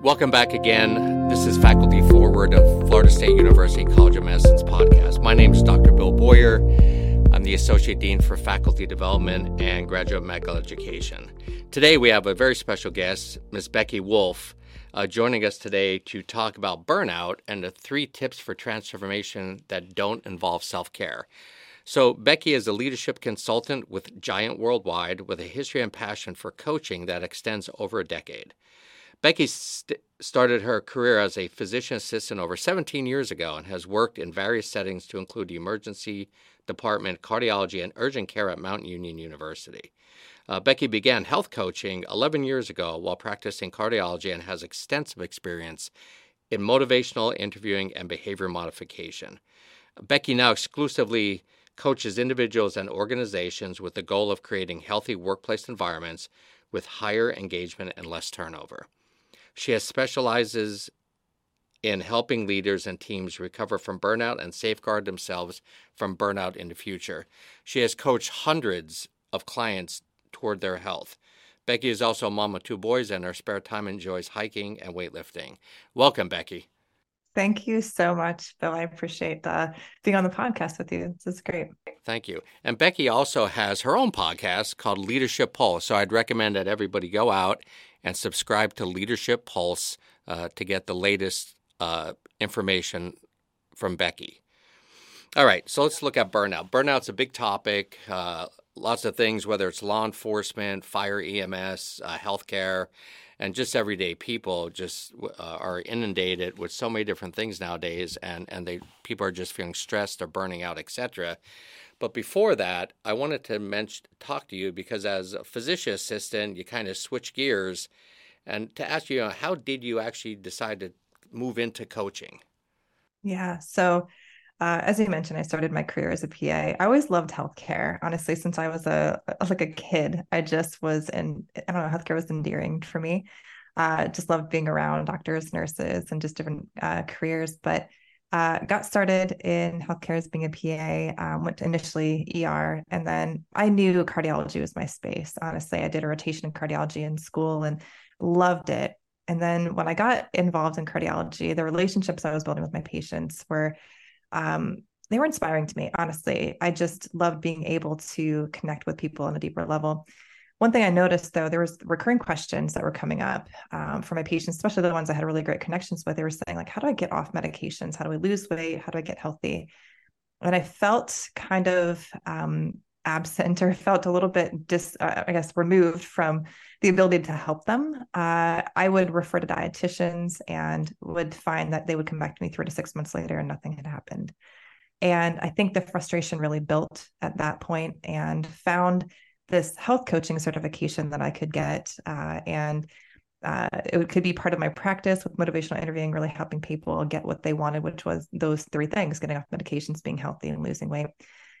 Welcome back again. This is Faculty Forward of Florida State University College of Medicine's podcast. My name is Dr. Bill Boyer. I'm the Associate Dean for Faculty Development and Graduate Medical Education. Today we have a very special guest, Ms. Becky Wolf, uh, joining us today to talk about burnout and the three tips for transformation that don't involve self care. So, Becky is a leadership consultant with Giant Worldwide with a history and passion for coaching that extends over a decade. Becky st- started her career as a physician assistant over 17 years ago and has worked in various settings to include the emergency department, cardiology, and urgent care at Mountain Union University. Uh, Becky began health coaching 11 years ago while practicing cardiology and has extensive experience in motivational interviewing and behavior modification. Becky now exclusively coaches individuals and organizations with the goal of creating healthy workplace environments with higher engagement and less turnover. She has specializes in helping leaders and teams recover from burnout and safeguard themselves from burnout in the future. She has coached hundreds of clients toward their health. Becky is also a mom of two boys and her spare time enjoys hiking and weightlifting. Welcome, Becky. Thank you so much, Bill. I appreciate uh, being on the podcast with you. This is great. Thank you. And Becky also has her own podcast called Leadership Pulse. So I'd recommend that everybody go out and subscribe to Leadership Pulse uh, to get the latest uh, information from Becky. All right, so let's look at burnout. Burnout's a big topic. Uh, lots of things, whether it's law enforcement, fire, EMS, uh, healthcare, and just everyday people, just uh, are inundated with so many different things nowadays, and and they people are just feeling stressed or burning out, etc. But before that, I wanted to mention, talk to you because as a physician assistant, you kind of switch gears, and to ask you, you know, how did you actually decide to move into coaching? Yeah. So, uh, as you mentioned, I started my career as a PA. I always loved healthcare. Honestly, since I was a like a kid, I just was in. I don't know, healthcare was endearing for me. Uh, just loved being around doctors, nurses, and just different uh, careers. But uh, got started in healthcare as being a PA, um, went to initially ER, and then I knew cardiology was my space. Honestly, I did a rotation in cardiology in school and loved it. And then when I got involved in cardiology, the relationships I was building with my patients were, um, they were inspiring to me. Honestly, I just loved being able to connect with people on a deeper level. One thing I noticed though, there was recurring questions that were coming up um, for my patients, especially the ones I had really great connections with. They were saying like, how do I get off medications? How do I lose weight? How do I get healthy? And I felt kind of um, absent or felt a little bit dis, uh, I guess, removed from the ability to help them. Uh, I would refer to dietitians and would find that they would come back to me three to six months later and nothing had happened. And I think the frustration really built at that point and found this health coaching certification that I could get. Uh, and uh, it could be part of my practice with motivational interviewing, really helping people get what they wanted, which was those three things getting off medications, being healthy, and losing weight.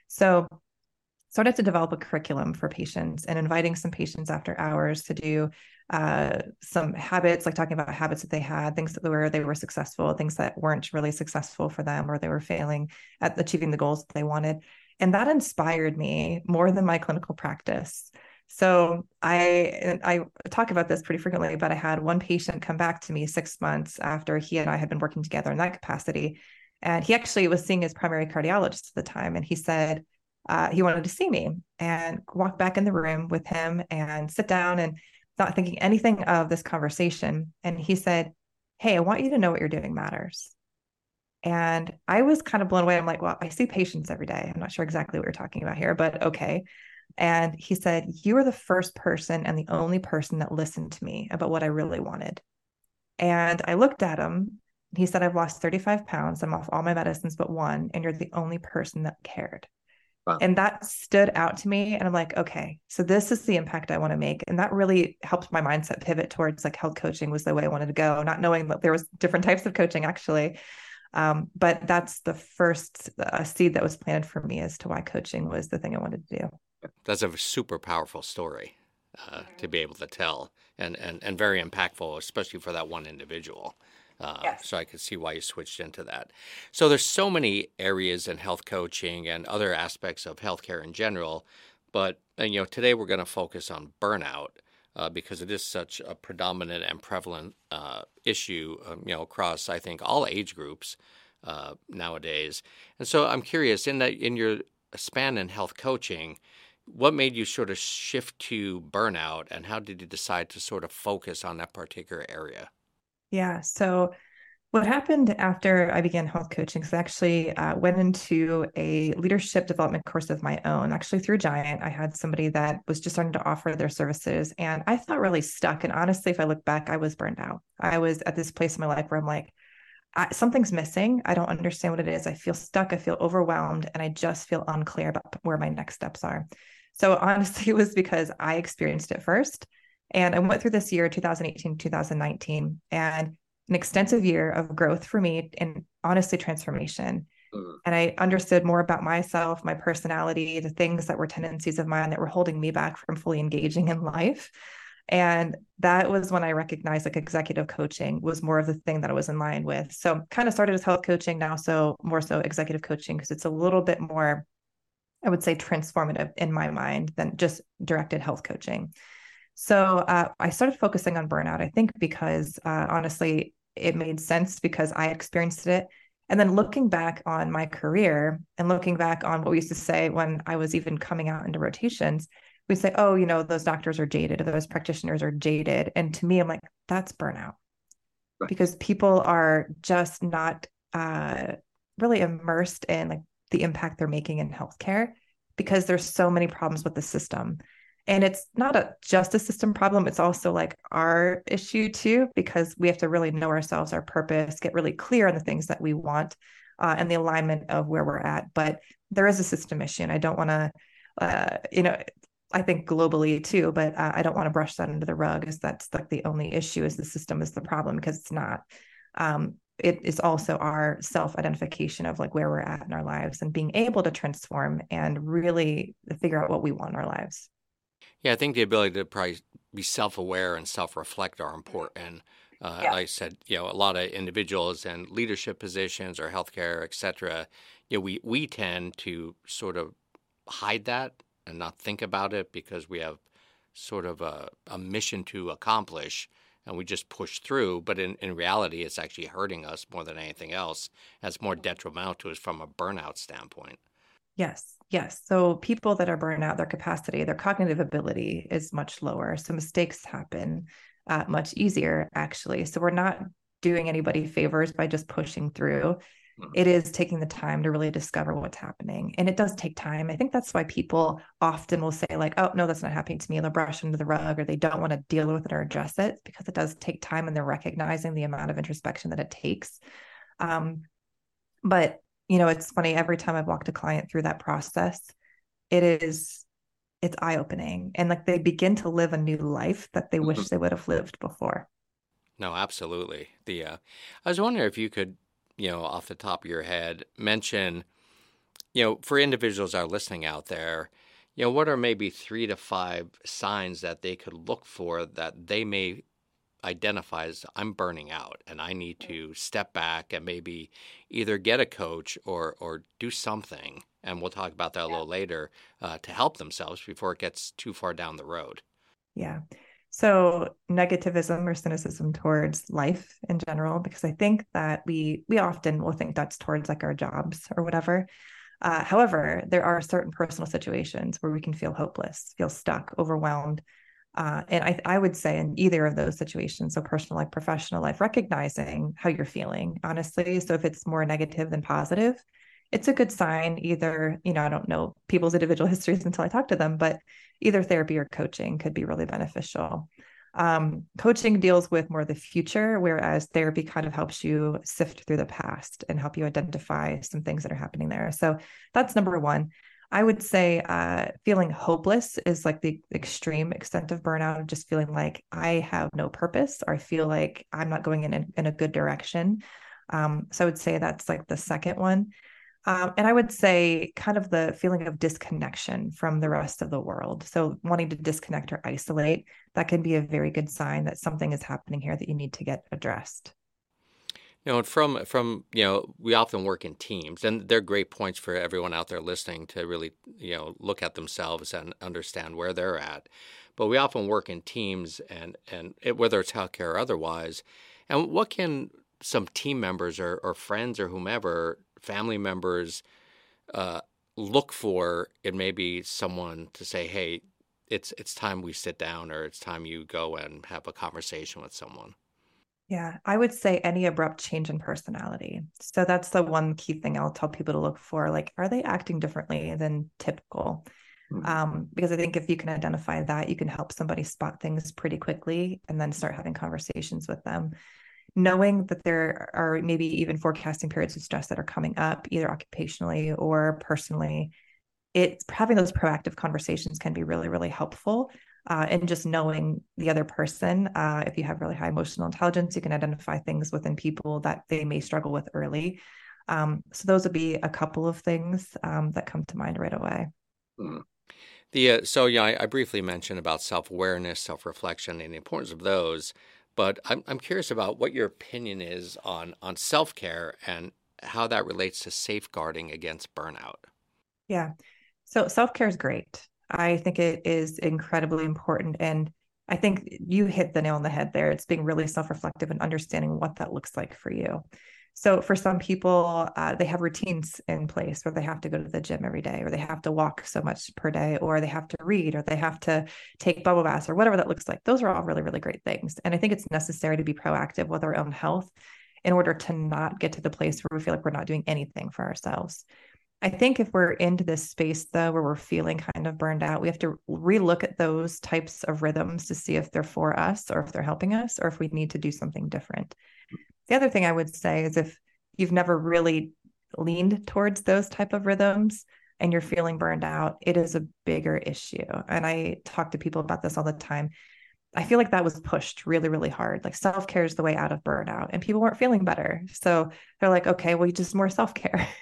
So, started to develop a curriculum for patients and inviting some patients after hours to do uh, some habits, like talking about habits that they had, things that were they were successful, things that weren't really successful for them, or they were failing at achieving the goals that they wanted, and that inspired me more than my clinical practice. So i i talk about this pretty frequently but i had one patient come back to me six months after he and i had been working together in that capacity. And he actually was seeing his primary cardiologist at the time and he said uh, he wanted to see me and walk back in the room with him and sit down and not thinking anything of this conversation. And he said hey i want you to know what you're doing matters and I was kind of blown away. I'm like, well, I see patients every day. I'm not sure exactly what you're talking about here, but okay. And he said, You are the first person and the only person that listened to me about what I really wanted. And I looked at him. He said, I've lost 35 pounds. I'm off all my medicines but one. And you're the only person that cared. Wow. And that stood out to me. And I'm like, okay, so this is the impact I want to make. And that really helped my mindset pivot towards like health coaching was the way I wanted to go, not knowing that there was different types of coaching actually. Um, but that's the first uh, seed that was planted for me as to why coaching was the thing I wanted to do. That's a super powerful story uh, to be able to tell and, and, and very impactful, especially for that one individual. Uh, yes. So I could see why you switched into that. So there's so many areas in health coaching and other aspects of healthcare in general, but you know today we're going to focus on burnout. Uh, because it is such a predominant and prevalent uh, issue, um, you know, across I think all age groups uh, nowadays. And so I'm curious in that in your span in health coaching, what made you sort of shift to burnout, and how did you decide to sort of focus on that particular area? Yeah, so what happened after I began health coaching is I actually uh, went into a leadership development course of my own, actually through Giant. I had somebody that was just starting to offer their services, and I felt really stuck. And honestly, if I look back, I was burned out. I was at this place in my life where I'm like, I, something's missing. I don't understand what it is. I feel stuck. I feel overwhelmed, and I just feel unclear about where my next steps are. So honestly, it was because I experienced it first. And I went through this year, 2018, 2019, and an extensive year of growth for me and honestly transformation. Mm-hmm. And I understood more about myself, my personality, the things that were tendencies of mine that were holding me back from fully engaging in life. And that was when I recognized like executive coaching was more of the thing that I was in line with. So kind of started as health coaching, now so more so executive coaching because it's a little bit more, I would say, transformative in my mind than just directed health coaching. So uh, I started focusing on burnout, I think, because uh, honestly, it made sense because I experienced it. And then looking back on my career and looking back on what we used to say when I was even coming out into rotations, we say, oh, you know, those doctors are jaded or those practitioners are jaded. And to me, I'm like, that's burnout right. because people are just not uh, really immersed in like the impact they're making in healthcare because there's so many problems with the system and it's not a just a system problem it's also like our issue too because we have to really know ourselves our purpose get really clear on the things that we want uh, and the alignment of where we're at. But there is a system issue and i don't want to uh, you know i think globally too but uh, i don't want to brush that under the rug as that's like the only issue is the system is the problem because it's not um, it is also our self identification of like where we're at in our lives and being able to transform and really figure out what we want in our lives yeah, I think the ability to probably be self-aware and self-reflect are important. Uh, yeah. Like I said, you know, a lot of individuals in leadership positions or healthcare, et cetera, you know, we we tend to sort of hide that and not think about it because we have sort of a, a mission to accomplish and we just push through. But in, in reality, it's actually hurting us more than anything else. It's more detrimental to us from a burnout standpoint. Yes, yes. So people that are burning out, their capacity, their cognitive ability is much lower. So mistakes happen uh, much easier, actually. So we're not doing anybody favors by just pushing through. Mm-hmm. It is taking the time to really discover what's happening. And it does take time. I think that's why people often will say, like, oh, no, that's not happening to me. And they'll brush under the rug or they don't want to deal with it or address it because it does take time and they're recognizing the amount of introspection that it takes. Um, but you know, it's funny every time I've walked a client through that process, it is it's eye-opening and like they begin to live a new life that they wish mm-hmm. they would have lived before. No, absolutely. The uh, I was wondering if you could, you know, off the top of your head, mention, you know, for individuals that are listening out there, you know, what are maybe three to five signs that they could look for that they may identifies I'm burning out and I need to step back and maybe either get a coach or or do something, and we'll talk about that a little later uh, to help themselves before it gets too far down the road. Yeah. So negativism or cynicism towards life in general, because I think that we we often will think that's towards like our jobs or whatever. Uh, however, there are certain personal situations where we can feel hopeless, feel stuck, overwhelmed, uh, and I, I would say in either of those situations, so personal life, professional life, recognizing how you're feeling, honestly. So if it's more negative than positive, it's a good sign. Either, you know, I don't know people's individual histories until I talk to them, but either therapy or coaching could be really beneficial. Um, coaching deals with more the future, whereas therapy kind of helps you sift through the past and help you identify some things that are happening there. So that's number one. I would say uh, feeling hopeless is like the extreme extent of burnout, of just feeling like I have no purpose or I feel like I'm not going in in a good direction. Um, so I would say that's like the second one. Um, and I would say kind of the feeling of disconnection from the rest of the world. So wanting to disconnect or isolate, that can be a very good sign that something is happening here that you need to get addressed. You know, from from you know, we often work in teams, and they're great points for everyone out there listening to really you know look at themselves and understand where they're at. But we often work in teams, and and it, whether it's healthcare or otherwise. And what can some team members or, or friends or whomever, family members, uh, look for in maybe someone to say, "Hey, it's it's time we sit down," or "It's time you go and have a conversation with someone." Yeah, I would say any abrupt change in personality. So that's the one key thing I'll tell people to look for. Like, are they acting differently than typical? Mm-hmm. Um, because I think if you can identify that, you can help somebody spot things pretty quickly and then start having conversations with them. Knowing that there are maybe even forecasting periods of stress that are coming up, either occupationally or personally, it's having those proactive conversations can be really, really helpful uh, and just knowing the other person. Uh, if you have really high emotional intelligence, you can identify things within people that they may struggle with early. Um, so those would be a couple of things um, that come to mind right away. Mm. The uh, so yeah, I, I, briefly mentioned about self awareness, self reflection, and the importance of those. But I'm I'm curious about what your opinion is on on self care and how that relates to safeguarding against burnout. Yeah, so self care is great. I think it is incredibly important. And I think you hit the nail on the head there. It's being really self reflective and understanding what that looks like for you. So, for some people, uh, they have routines in place where they have to go to the gym every day, or they have to walk so much per day, or they have to read, or they have to take bubble baths, or whatever that looks like. Those are all really, really great things. And I think it's necessary to be proactive with our own health in order to not get to the place where we feel like we're not doing anything for ourselves. I think if we're into this space though, where we're feeling kind of burned out, we have to relook at those types of rhythms to see if they're for us or if they're helping us or if we need to do something different. The other thing I would say is if you've never really leaned towards those type of rhythms and you're feeling burned out, it is a bigger issue. And I talk to people about this all the time. I feel like that was pushed really, really hard. Like self care is the way out of burnout, and people weren't feeling better. So they're like, okay, well, you just more self care.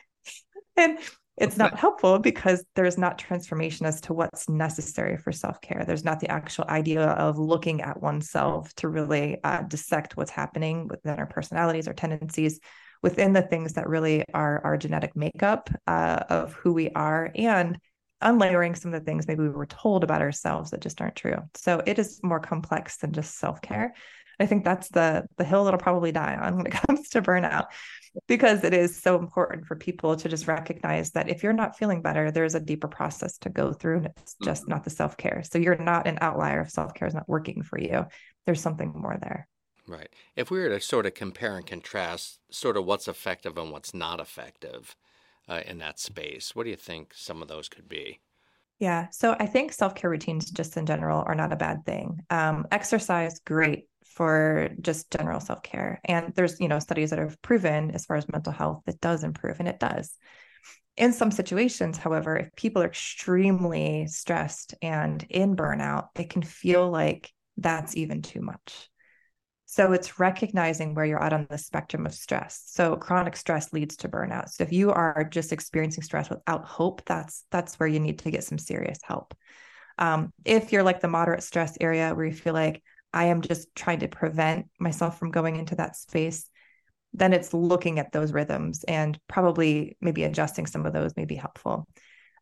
and it's not helpful because there's not transformation as to what's necessary for self-care. There's not the actual idea of looking at oneself to really uh, dissect what's happening within our personalities our tendencies within the things that really are our genetic makeup uh, of who we are and unlayering some of the things maybe we were told about ourselves that just aren't true. So it is more complex than just self-care I think that's the the hill that'll probably die on when it comes to burnout because it is so important for people to just recognize that if you're not feeling better, there's a deeper process to go through and it's just mm-hmm. not the self-care. So you're not an outlier if self-care is not working for you. There's something more there. Right. If we were to sort of compare and contrast sort of what's effective and what's not effective uh, in that space, what do you think some of those could be? Yeah. So I think self care routines, just in general, are not a bad thing. Um, exercise, great for just general self care. And there's, you know, studies that have proven as far as mental health, it does improve and it does. In some situations, however, if people are extremely stressed and in burnout, it can feel like that's even too much. So it's recognizing where you're at on the spectrum of stress. So chronic stress leads to burnout. So if you are just experiencing stress without hope, that's that's where you need to get some serious help. Um, if you're like the moderate stress area where you feel like I am just trying to prevent myself from going into that space, then it's looking at those rhythms and probably maybe adjusting some of those may be helpful.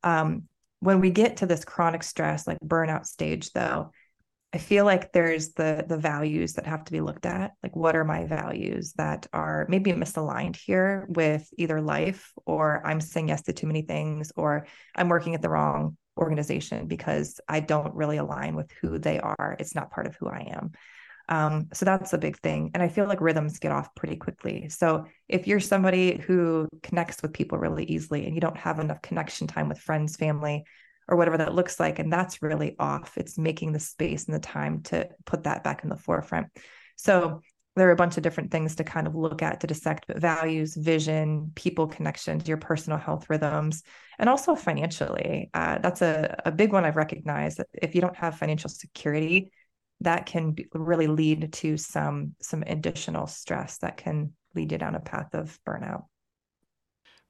Um, when we get to this chronic stress, like burnout stage, though, I feel like there's the the values that have to be looked at. Like, what are my values that are maybe misaligned here with either life, or I'm saying yes to too many things, or I'm working at the wrong organization because I don't really align with who they are. It's not part of who I am. Um, so that's a big thing. And I feel like rhythms get off pretty quickly. So if you're somebody who connects with people really easily and you don't have enough connection time with friends, family, or whatever that looks like, and that's really off, it's making the space and the time to put that back in the forefront. So there are a bunch of different things to kind of look at to dissect but values vision people connections your personal health rhythms and also financially. Uh, that's a, a big one i've recognized that if you don't have financial security that can be, really lead to some some additional stress that can lead you down a path of burnout.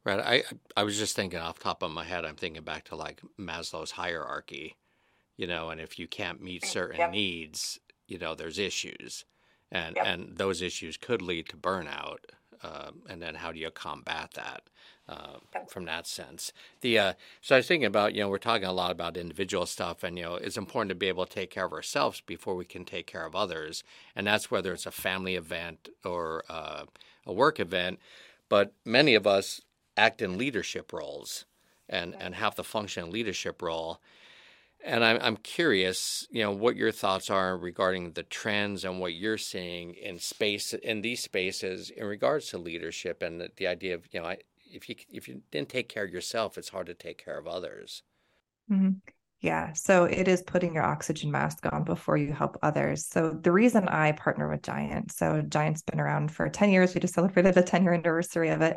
Right. I i was just thinking off top of my head i'm thinking back to like maslow's hierarchy you know and if you can't meet certain yep. needs you know there's issues and yep. and those issues could lead to burnout. uh, and then how do you combat that uh, from that sense? The uh, so I was thinking about you know we're talking a lot about individual stuff, and you know it's important to be able to take care of ourselves before we can take care of others, and that's whether it's a family event or uh, a work event. But many of us act in leadership roles and and have the function in leadership role and I'm, I'm curious, you know, what your thoughts are regarding the trends and what you're seeing in space in these spaces in regards to leadership and the, the idea of, you know, I, if you if you didn't take care of yourself, it's hard to take care of others. Mm-hmm. Yeah. So it is putting your oxygen mask on before you help others. So the reason I partner with Giant, so Giant's been around for 10 years. We just celebrated the 10 year anniversary of it.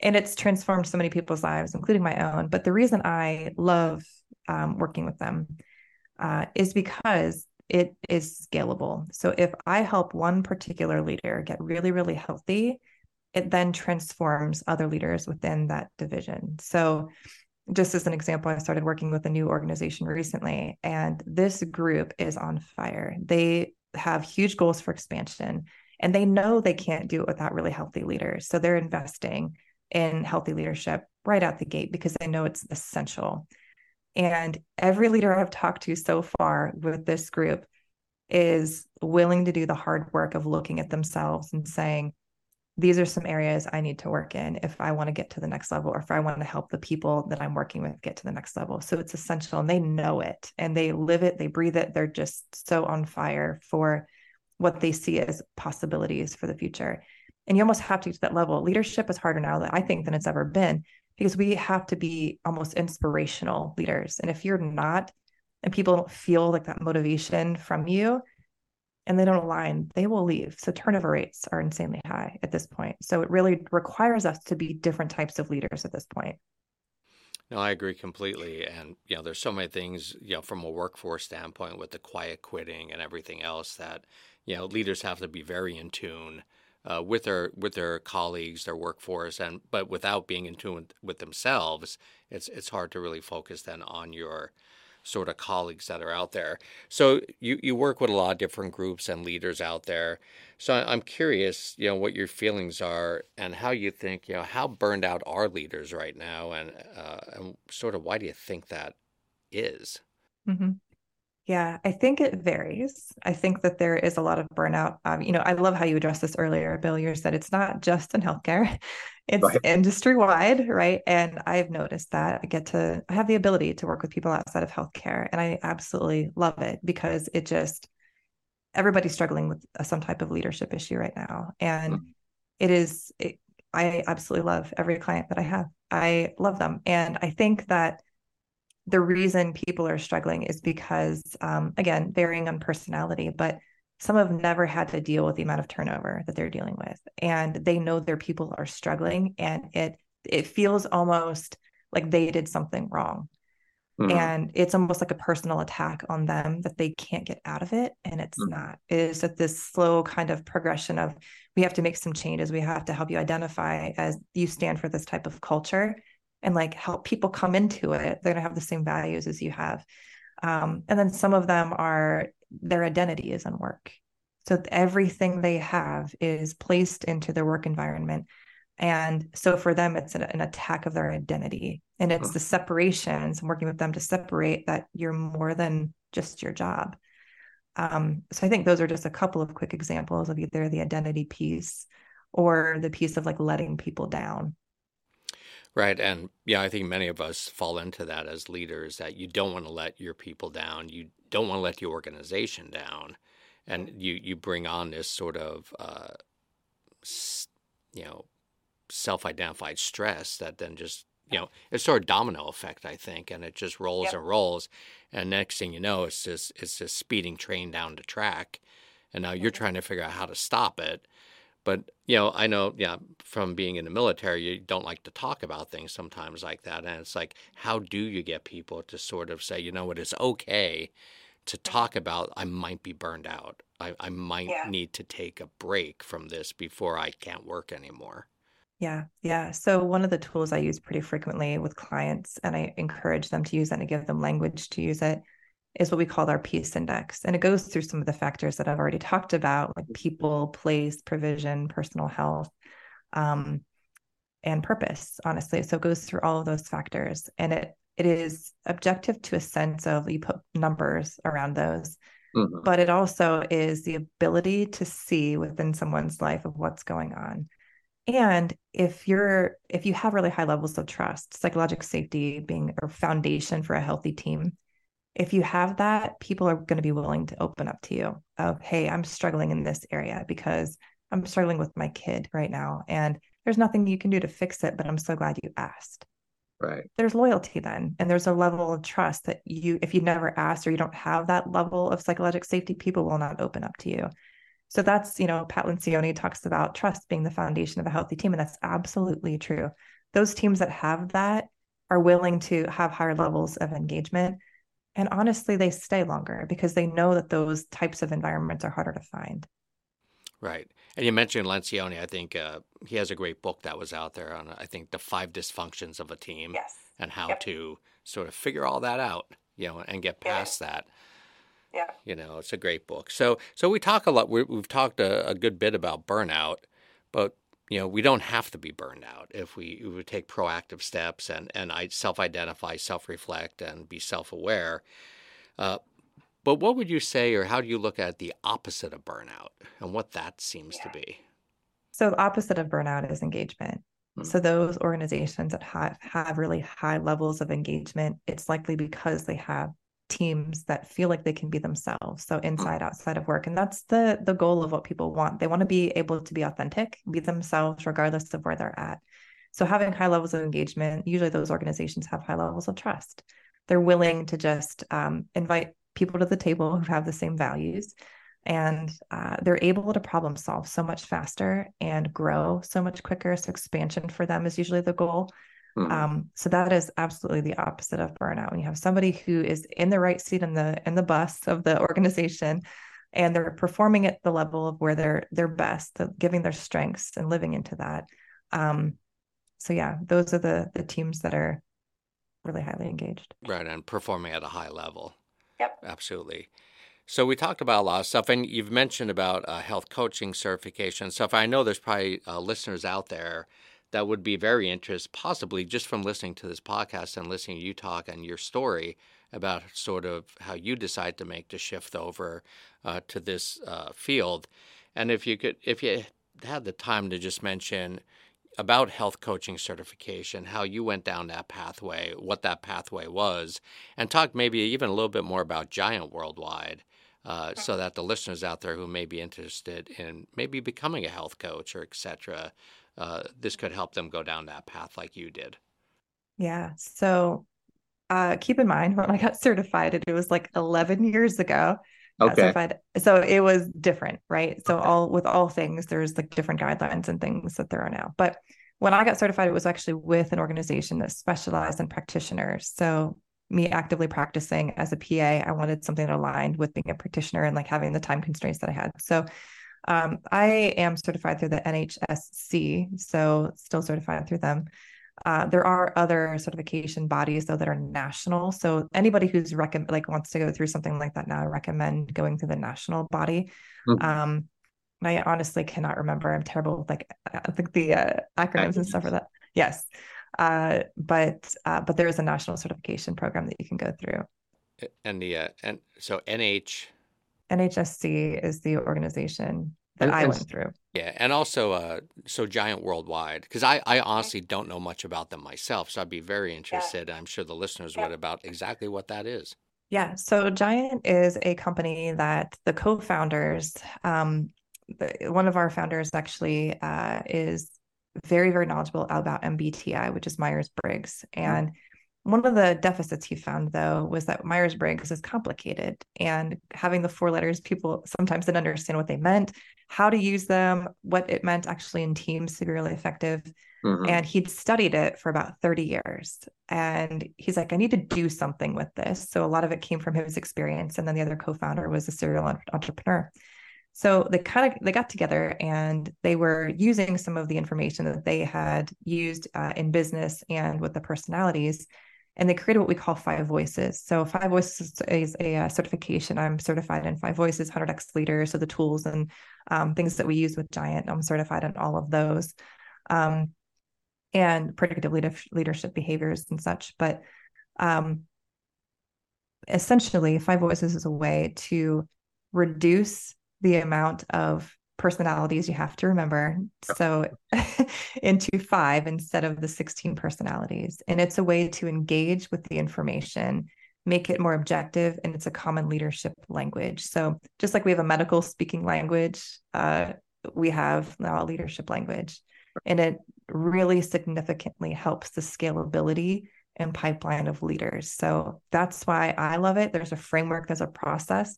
And it's transformed so many people's lives, including my own. But the reason I love um, working with them uh, is because it is scalable. So if I help one particular leader get really, really healthy, it then transforms other leaders within that division. So just as an example, I started working with a new organization recently, and this group is on fire. They have huge goals for expansion, and they know they can't do it without really healthy leaders. So they're investing in healthy leadership right out the gate because they know it's essential. And every leader I've talked to so far with this group is willing to do the hard work of looking at themselves and saying, these are some areas I need to work in if I want to get to the next level or if I want to help the people that I'm working with get to the next level. So it's essential and they know it and they live it, they breathe it. They're just so on fire for what they see as possibilities for the future. And you almost have to get to that level. Leadership is harder now, I think, than it's ever been because we have to be almost inspirational leaders. And if you're not, and people don't feel like that motivation from you and they don't align, they will leave. So turnover rates are insanely high at this point. So it really requires us to be different types of leaders at this point. No, I agree completely. And, you know, there's so many things, you know, from a workforce standpoint with the quiet quitting and everything else that, you know, leaders have to be very in tune uh, with their with their colleagues, their workforce, and but without being in tune with, themselves, it's it's hard to really focus then on your sort of colleagues that are out there. So you, you work with a lot of different groups and leaders out there. So I'm curious, you know, what your feelings are and how you think, you know, how burned out are leaders right now, and uh, and sort of why do you think that is? Mm-hmm. Yeah, I think it varies. I think that there is a lot of burnout. Um, you know, I love how you addressed this earlier, Bill. You said it's not just in healthcare, it's right. industry wide, right? And I've noticed that I get to, I have the ability to work with people outside of healthcare, and I absolutely love it because it just, everybody's struggling with some type of leadership issue right now. And mm-hmm. it is, it, I absolutely love every client that I have. I love them. And I think that the reason people are struggling is because, um, again, varying on personality, but some have never had to deal with the amount of turnover that they're dealing with, and they know their people are struggling, and it it feels almost like they did something wrong. Mm-hmm. And it's almost like a personal attack on them that they can't get out of it. And it's mm-hmm. not. It is that this slow kind of progression of we have to make some changes. We have to help you identify as you stand for this type of culture and like help people come into it they're going to have the same values as you have. Um, and then some of them are their identity is in work. So everything they have is placed into their work environment. And so for them it's an, an attack of their identity. And it's the separations and working with them to separate that you're more than just your job. Um, so i think those are just a couple of quick examples of either the identity piece or the piece of like letting people down Right. And yeah, I think many of us fall into that as leaders that you don't want to let your people down. You don't want to let the organization down. And you, you bring on this sort of, uh, you know, self identified stress that then just, you know, it's sort of domino effect, I think, and it just rolls yep. and rolls. And next thing you know, it's just, it's just speeding train down the track. And now you're trying to figure out how to stop it but you know, I know, yeah, from being in the military, you don't like to talk about things sometimes like that, and it's like, how do you get people to sort of say, you know what, it's okay to mm-hmm. talk about I might be burned out. I, I might yeah. need to take a break from this before I can't work anymore. Yeah, yeah. So one of the tools I use pretty frequently with clients, and I encourage them to use that and give them language to use it, is what we call our peace index. And it goes through some of the factors that I've already talked about, like people, place, provision, personal health. um, and purpose, honestly. So it goes through all of those factors. And it it is objective to a sense of you put numbers around those. Mm-hmm. But it also is the ability to see within someone's life of what's going on. And if you're if you have really high levels of trust, psychological safety being a foundation for a healthy team, if you have that, people are going to be willing to open up to you of, hey, I'm struggling in this area because I'm struggling with my kid right now. And there's nothing you can do to fix it, but I'm so glad you asked. Right. There's loyalty then. And there's a level of trust that you, if you never ask or you don't have that level of psychological safety, people will not open up to you. So that's, you know, Pat Lencioni talks about trust being the foundation of a healthy team. And that's absolutely true. Those teams that have that are willing to have higher levels of engagement. And honestly, they stay longer because they know that those types of environments are harder to find. Right. And you mentioned Lencioni. I think uh, he has a great book that was out there on, I think, the five dysfunctions of a team yes. and how yep. to sort of figure all that out, you know, and get past yeah. that. Yeah. You know, it's a great book. So, so we talk a lot. we have talked a, a, good bit about burnout, but you know, we don't have to be burned out if we, if we take proactive steps and and I self-identify, self-reflect, and be self-aware. Uh, but what would you say, or how do you look at the opposite of burnout and what that seems yeah. to be? So, the opposite of burnout is engagement. Mm-hmm. So, those organizations that have, have really high levels of engagement, it's likely because they have teams that feel like they can be themselves so hmm. inside outside of work and that's the the goal of what people want. They want to be able to be authentic be themselves regardless of where they're at. So having high levels of engagement usually those organizations have high levels of trust. They're willing to just um, invite people to the table who have the same values and uh, they're able to problem solve so much faster and grow so much quicker. So expansion for them is usually the goal mm-hmm. um, so that is absolutely the opposite of burnout when you have somebody who is in the right seat in the in the bus of the organization and they're performing at the level of where they're they're best giving their strengths and living into that um, so yeah those are the the teams that are really highly engaged right and performing at a high level Yep. Absolutely. So we talked about a lot of stuff, and you've mentioned about uh, health coaching certification stuff. I know there's probably uh, listeners out there that would be very interested, possibly just from listening to this podcast and listening to you talk and your story about sort of how you decide to make the shift over uh, to this uh, field. And if you could, if you had the time to just mention about health coaching certification, how you went down that pathway, what that pathway was, and talk maybe even a little bit more about Giant Worldwide. Uh, so that the listeners out there who may be interested in maybe becoming a health coach or etc., uh, this could help them go down that path like you did. Yeah. So uh, keep in mind when I got certified, it was like 11 years ago. Okay. So it was different, right? So okay. all with all things, there's like different guidelines and things that there are now. But when I got certified, it was actually with an organization that specialized in practitioners. So me actively practicing as a PA, I wanted something that aligned with being a practitioner and like having the time constraints that I had. So um, I am certified through the NHSC, so still certified through them. Uh, there are other certification bodies though that are national. So anybody who's recommend like wants to go through something like that now, I recommend going through the national body. Mm-hmm. Um, I honestly cannot remember. I'm terrible with like I think the uh, acronyms and stuff for that. Yes, uh, but uh, but there is a national certification program that you can go through. And the uh, and so NH NHSC is the organization that and, I went through. Yeah, and also uh, so Giant Worldwide because I I honestly don't know much about them myself, so I'd be very interested. Yeah. I'm sure the listeners yeah. would about exactly what that is. Yeah, so Giant is a company that the co-founders, um, the, one of our founders actually uh, is very very knowledgeable about MBTI, which is Myers Briggs, mm-hmm. One of the deficits he found, though, was that Myers Briggs is complicated, and having the four letters, people sometimes didn't understand what they meant, how to use them, what it meant actually in teams to be really effective. Mm-hmm. And he'd studied it for about 30 years. And he's like, I need to do something with this. So a lot of it came from his experience. And then the other co founder was a serial entrepreneur. So they kind of they got together and they were using some of the information that they had used uh, in business and with the personalities and they created what we call Five Voices. So Five Voices is a, a uh, certification. I'm certified in Five Voices, 100x Leader, so the tools and um, things that we use with Giant. I'm certified in all of those. um, and predictive leadership behaviors and such. But um, essentially, Five Voices is a way to reduce the amount of personalities you have to remember. So into five instead of the 16 personalities. And it's a way to engage with the information, make it more objective, and it's a common leadership language. So just like we have a medical speaking language, uh, we have now a leadership language. And it really significantly helps the scalability and pipeline of leaders. So that's why I love it. There's a framework, there's a process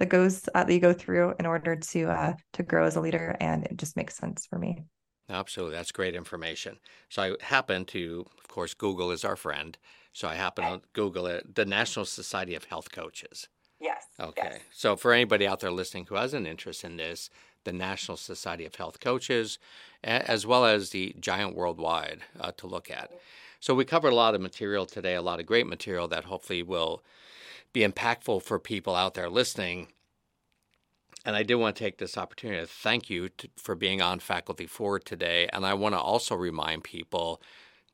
that goes uh, that you go through in order to uh, to grow as a leader, and it just makes sense for me. Absolutely, that's great information. So I happen to, of course, Google is our friend. So I happen to Google it, the National Society of Health Coaches. Yes. Okay. Yes. So for anybody out there listening who has an interest in this, the National Society of Health Coaches, as well as the Giant Worldwide uh, to look at. So we covered a lot of material today, a lot of great material that hopefully will be impactful for people out there listening. And I did want to take this opportunity to thank you to, for being on Faculty Forward today. And I want to also remind people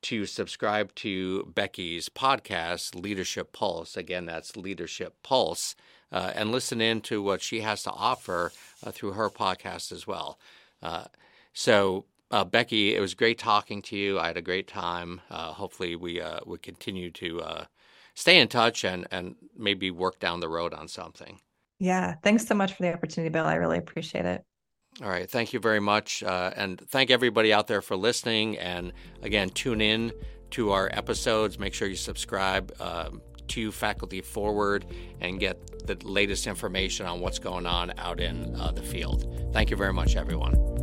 to subscribe to Becky's podcast, Leadership Pulse. Again, that's Leadership Pulse. Uh, and listen in to what she has to offer uh, through her podcast as well. Uh, so, uh, Becky, it was great talking to you. I had a great time. Uh, hopefully, we uh, we continue to stay in touch and and maybe work down the road on something. Yeah, thanks so much for the opportunity, Bill. I really appreciate it. All right, thank you very much, uh, and thank everybody out there for listening. And again, tune in to our episodes. Make sure you subscribe um, to Faculty Forward and get the latest information on what's going on out in uh, the field. Thank you very much, everyone.